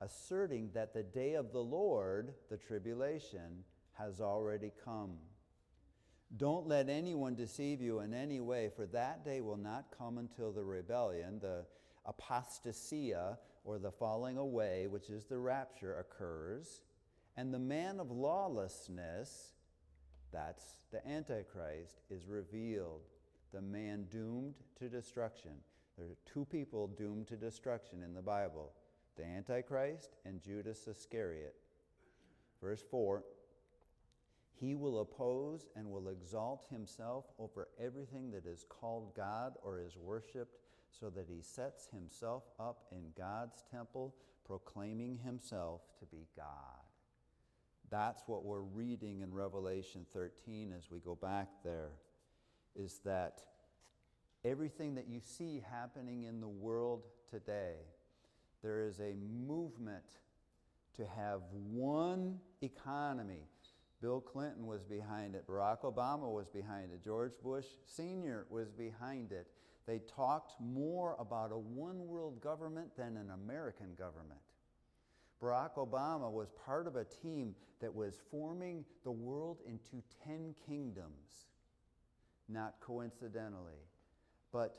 asserting that the day of the Lord, the tribulation, has already come. Don't let anyone deceive you in any way, for that day will not come until the rebellion, the apostasia, or the falling away, which is the rapture, occurs and the man of lawlessness, that's the Antichrist, is revealed. The man doomed to destruction. There are two people doomed to destruction in the Bible the Antichrist and Judas Iscariot. Verse 4 He will oppose and will exalt himself over everything that is called God or is worshiped, so that he sets himself up in God's temple, proclaiming himself to be God. That's what we're reading in Revelation 13 as we go back there, is that everything that you see happening in the world today, there is a movement to have one economy. Bill Clinton was behind it, Barack Obama was behind it, George Bush Sr. was behind it. They talked more about a one world government than an American government. Barack Obama was part of a team that was forming the world into 10 kingdoms, not coincidentally. But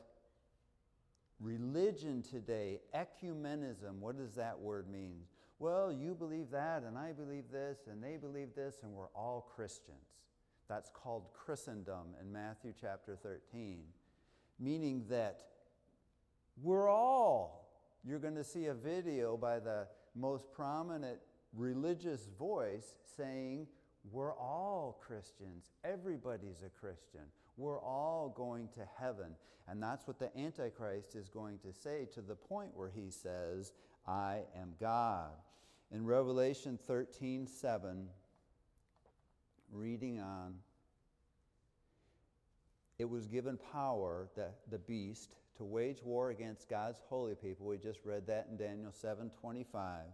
religion today, ecumenism, what does that word mean? Well, you believe that, and I believe this, and they believe this, and we're all Christians. That's called Christendom in Matthew chapter 13, meaning that we're all, you're going to see a video by the most prominent religious voice saying, We're all Christians. Everybody's a Christian. We're all going to heaven. And that's what the Antichrist is going to say to the point where he says, I am God. In Revelation 13 7, reading on. It was given power, the, the beast, to wage war against God's holy people. We just read that in Daniel 7:25,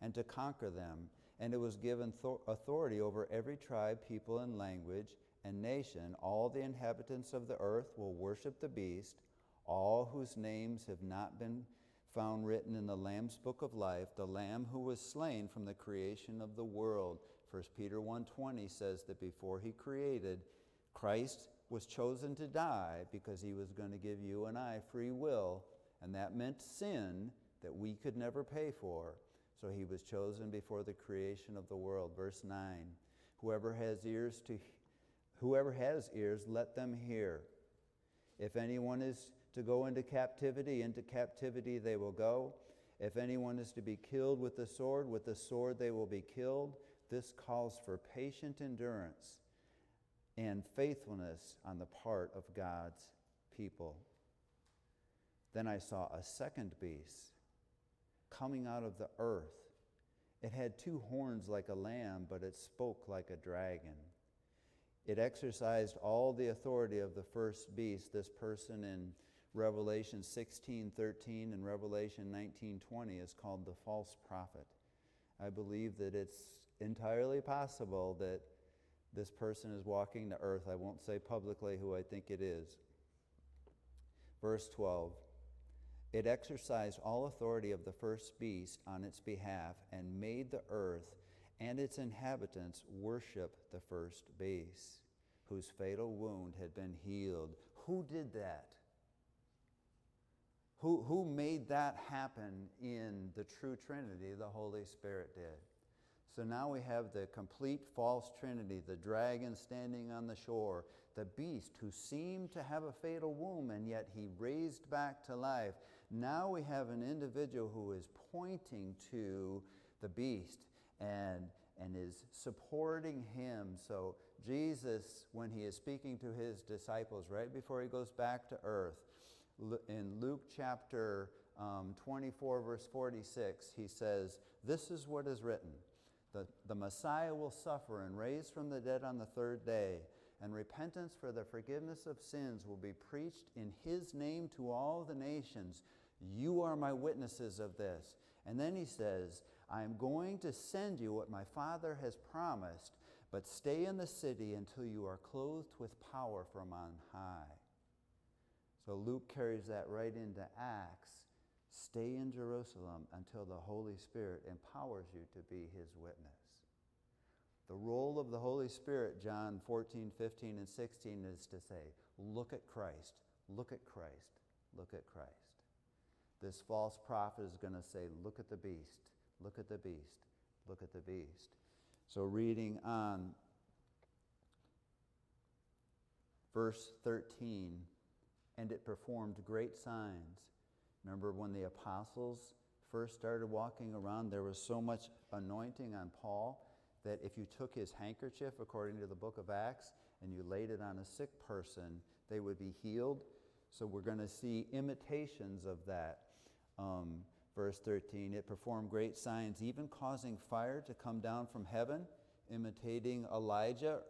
and to conquer them. And it was given authority over every tribe, people, and language and nation. All the inhabitants of the earth will worship the beast, all whose names have not been found written in the Lamb's book of life, the Lamb who was slain from the creation of the world. 1 Peter 1:20 says that before he created, Christ was chosen to die because he was going to give you and I free will, and that meant sin that we could never pay for. So he was chosen before the creation of the world. Verse 9. Whoever has ears to whoever has ears, let them hear. If anyone is to go into captivity, into captivity they will go. If anyone is to be killed with the sword, with the sword they will be killed. This calls for patient endurance and faithfulness on the part of God's people. Then I saw a second beast coming out of the earth. It had two horns like a lamb, but it spoke like a dragon. It exercised all the authority of the first beast, this person in Revelation 16:13 and Revelation 19:20 is called the false prophet. I believe that it's entirely possible that this person is walking the earth. I won't say publicly who I think it is. Verse 12 It exercised all authority of the first beast on its behalf and made the earth and its inhabitants worship the first beast, whose fatal wound had been healed. Who did that? Who, who made that happen in the true Trinity? The Holy Spirit did. So now we have the complete false trinity the dragon standing on the shore, the beast who seemed to have a fatal wound and yet he raised back to life. Now we have an individual who is pointing to the beast and, and is supporting him. So Jesus, when he is speaking to his disciples right before he goes back to earth, in Luke chapter um, 24, verse 46, he says, This is what is written. The, the Messiah will suffer and raise from the dead on the third day, and repentance for the forgiveness of sins will be preached in his name to all the nations. You are my witnesses of this. And then he says, I am going to send you what my Father has promised, but stay in the city until you are clothed with power from on high. So Luke carries that right into Acts. Stay in Jerusalem until the Holy Spirit empowers you to be his witness. The role of the Holy Spirit, John 14, 15, and 16, is to say, look at Christ, look at Christ, look at Christ. This false prophet is going to say, look at the beast, look at the beast, look at the beast. So, reading on verse 13, and it performed great signs Remember when the apostles first started walking around, there was so much anointing on Paul that if you took his handkerchief, according to the book of Acts, and you laid it on a sick person, they would be healed. So we're going to see imitations of that. Um, verse 13 it performed great signs, even causing fire to come down from heaven, imitating Elijah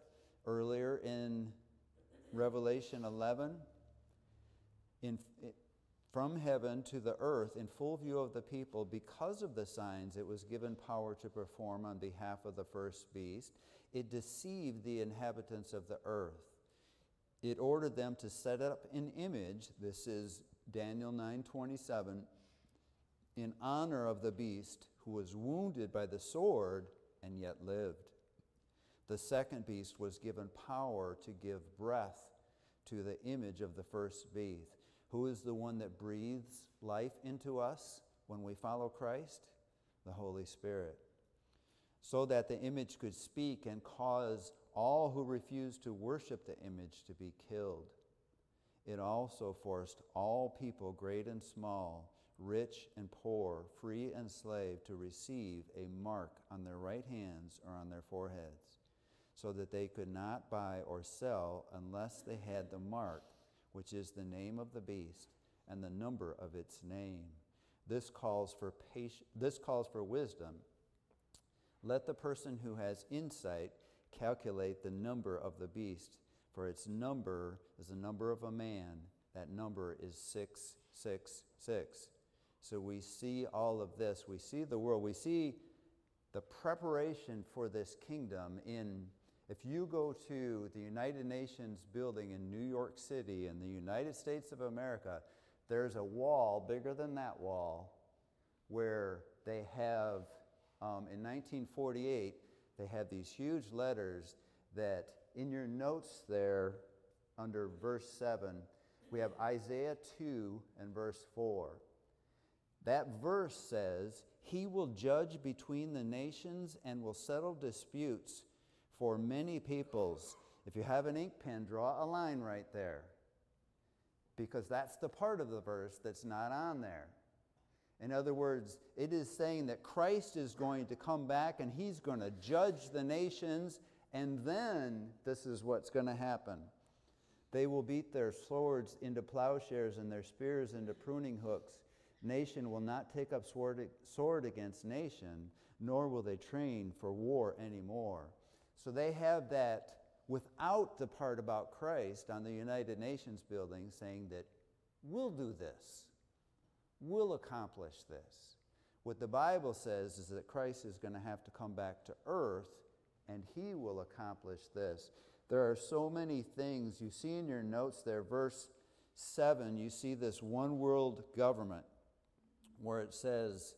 earlier in Revelation 11. In, from heaven to the earth in full view of the people, because of the signs it was given power to perform on behalf of the first beast, it deceived the inhabitants of the earth. It ordered them to set up an image, this is Daniel 9:27, in honor of the beast who was wounded by the sword and yet lived. The second beast was given power to give breath to the image of the first beast who is the one that breathes life into us when we follow Christ? The Holy Spirit. So that the image could speak and cause all who refused to worship the image to be killed. It also forced all people, great and small, rich and poor, free and slave, to receive a mark on their right hands or on their foreheads, so that they could not buy or sell unless they had the mark which is the name of the beast and the number of its name. This calls for patience, this calls for wisdom. Let the person who has insight calculate the number of the beast, for its number is the number of a man. That number is 666. So we see all of this. We see the world. We see the preparation for this kingdom in if you go to the United Nations building in New York City in the United States of America, there's a wall bigger than that wall where they have, um, in 1948, they have these huge letters that in your notes there under verse 7, we have Isaiah 2 and verse 4. That verse says, He will judge between the nations and will settle disputes for many peoples. If you have an ink pen, draw a line right there. Because that's the part of the verse that's not on there. In other words, it is saying that Christ is going to come back and he's going to judge the nations, and then this is what's going to happen. They will beat their swords into plowshares and their spears into pruning hooks. Nation will not take up sword, against nation, nor will they train for war anymore. So they have that without the part about Christ on the United Nations building saying that we'll do this, we'll accomplish this. What the Bible says is that Christ is going to have to come back to earth and he will accomplish this. There are so many things. You see in your notes there, verse 7, you see this one world government where it says,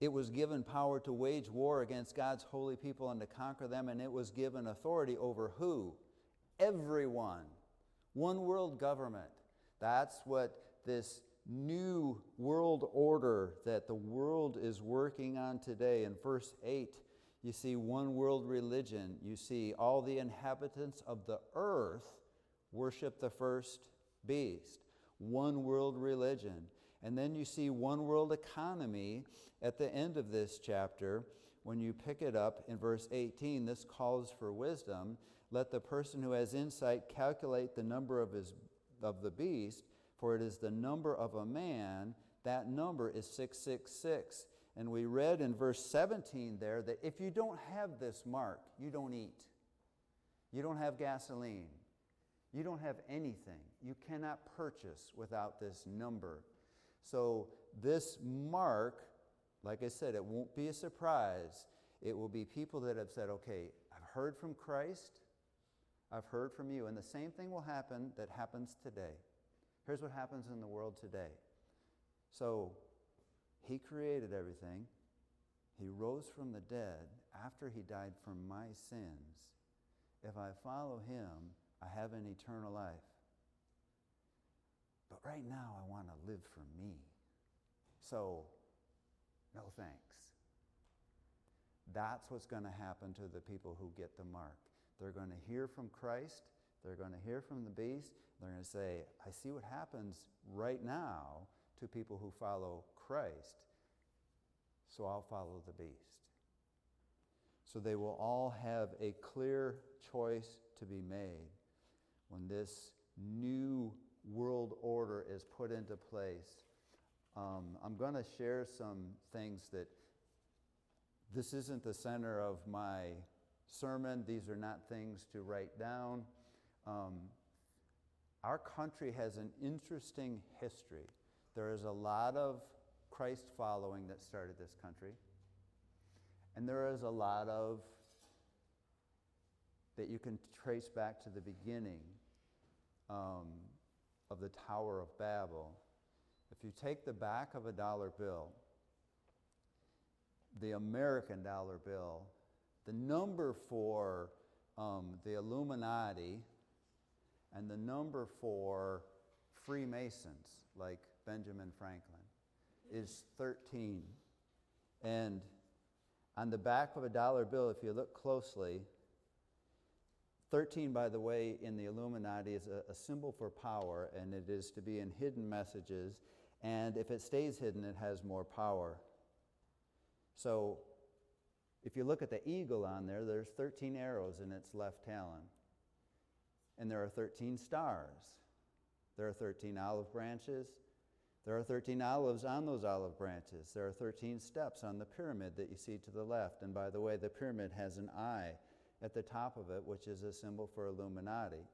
it was given power to wage war against God's holy people and to conquer them, and it was given authority over who? Everyone. One world government. That's what this new world order that the world is working on today. In verse 8, you see one world religion. You see all the inhabitants of the earth worship the first beast. One world religion. And then you see one world economy at the end of this chapter. When you pick it up in verse 18, this calls for wisdom. Let the person who has insight calculate the number of, his, of the beast, for it is the number of a man. That number is 666. And we read in verse 17 there that if you don't have this mark, you don't eat. You don't have gasoline. You don't have anything. You cannot purchase without this number so, this mark, like I said, it won't be a surprise. It will be people that have said, okay, I've heard from Christ, I've heard from you. And the same thing will happen that happens today. Here's what happens in the world today. So, He created everything, He rose from the dead after He died for my sins. If I follow Him, I have an eternal life. But right now, I want to live for me. So, no thanks. That's what's going to happen to the people who get the mark. They're going to hear from Christ, they're going to hear from the beast, they're going to say, I see what happens right now to people who follow Christ, so I'll follow the beast. So they will all have a clear choice to be made when this new world order is put into place. Um, I'm going to share some things that this isn't the center of my sermon. These are not things to write down. Um, our country has an interesting history. There is a lot of Christ following that started this country, and there is a lot of that you can trace back to the beginning. Um, of the Tower of Babel, if you take the back of a dollar bill, the American dollar bill, the number for um, the Illuminati and the number for Freemasons, like Benjamin Franklin, is 13. And on the back of a dollar bill, if you look closely, 13, by the way, in the Illuminati is a, a, symbol for power, and it is to be in hidden messages. And if it stays hidden, it has more power. So if you look at the eagle on there, there's 13 arrows in its left talon. And there are 13 stars. There are 13 olive branches. There are 13 olives on those olive branches. There are 13 steps on the pyramid that you see to the left. And by the way, the pyramid has an eye at the top of it, which is a symbol for Illuminati.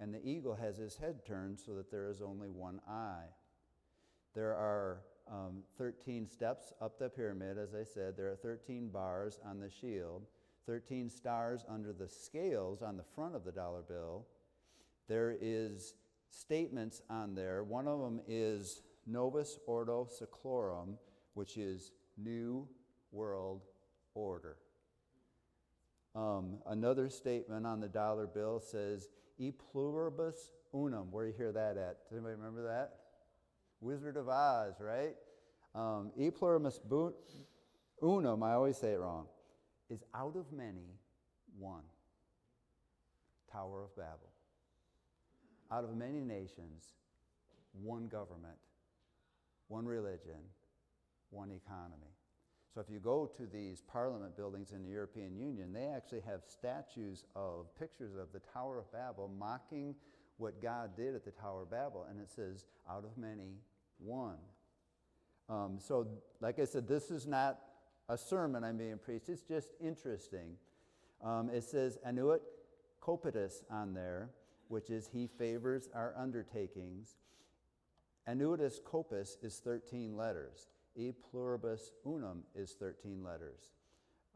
And the eagle has his head turned so that there is only one eye. There are um, 13 steps up the pyramid, as I said. There are 13 bars on the shield, 13 stars under the scales on the front of the dollar bill. There is statements on there. One of them is Novus Ordo Seclorum, which is New World Order. Um, another statement on the dollar bill says, E pluribus unum. Where do you hear that at? Does anybody remember that? Wizard of Oz, right? Um, e pluribus unum, I always say it wrong, is out of many, one. Tower of Babel. Out of many nations, one government, one religion, one economy. So if you go to these parliament buildings in the European Union, they actually have statues of pictures of the Tower of Babel mocking what God did at the Tower of Babel. And it says, out of many, one. Um, so, like I said, this is not a sermon I'm being preached, it's just interesting. Um, it says, Annuit Coeptis on there, which is he favors our undertakings. Annuitus Copus is 13 letters. E pluribus unum is 13 letters.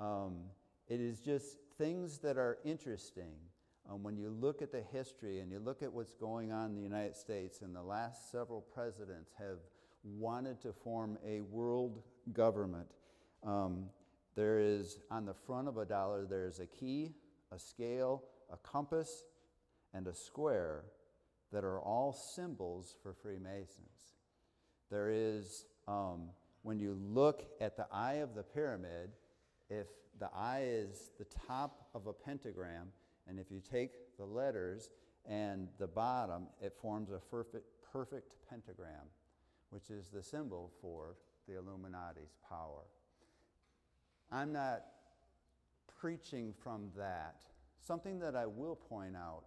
Um, it is just things that are interesting. Um, when you look at the history and you look at what's going on in the United States, and the last several presidents have wanted to form a world government. Um, there is, on the front of a dollar, there's a key, a scale, a compass, and a square that are all symbols for Freemasons. There is um, when you look at the eye of the pyramid, if the eye is the top of a pentagram, and if you take the letters and the bottom, it forms a perfect, perfect pentagram, which is the symbol for the Illuminati's power. I'm not preaching from that. Something that I will point out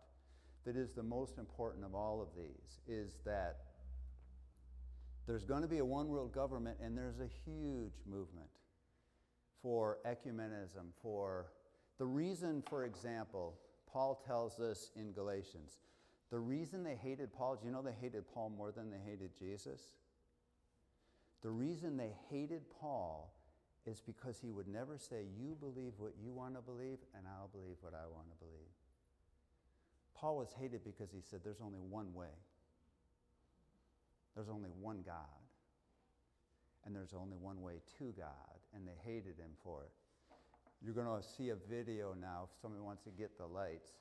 that is the most important of all of these is that there's going to be a one world government, and there's a huge movement for ecumenism, for the reason, for example, Paul tells us in Galatians, the reason they hated Paul, do you know they hated Paul more than they hated Jesus? The reason they hated Paul is because he would never say, You believe what you want to believe, and I'll believe what I want to believe. Paul was hated because he said, There's only one way. There's only one God. And there's only one way to God. And they hated him for it. You're going to see a video now if somebody wants to get the lights.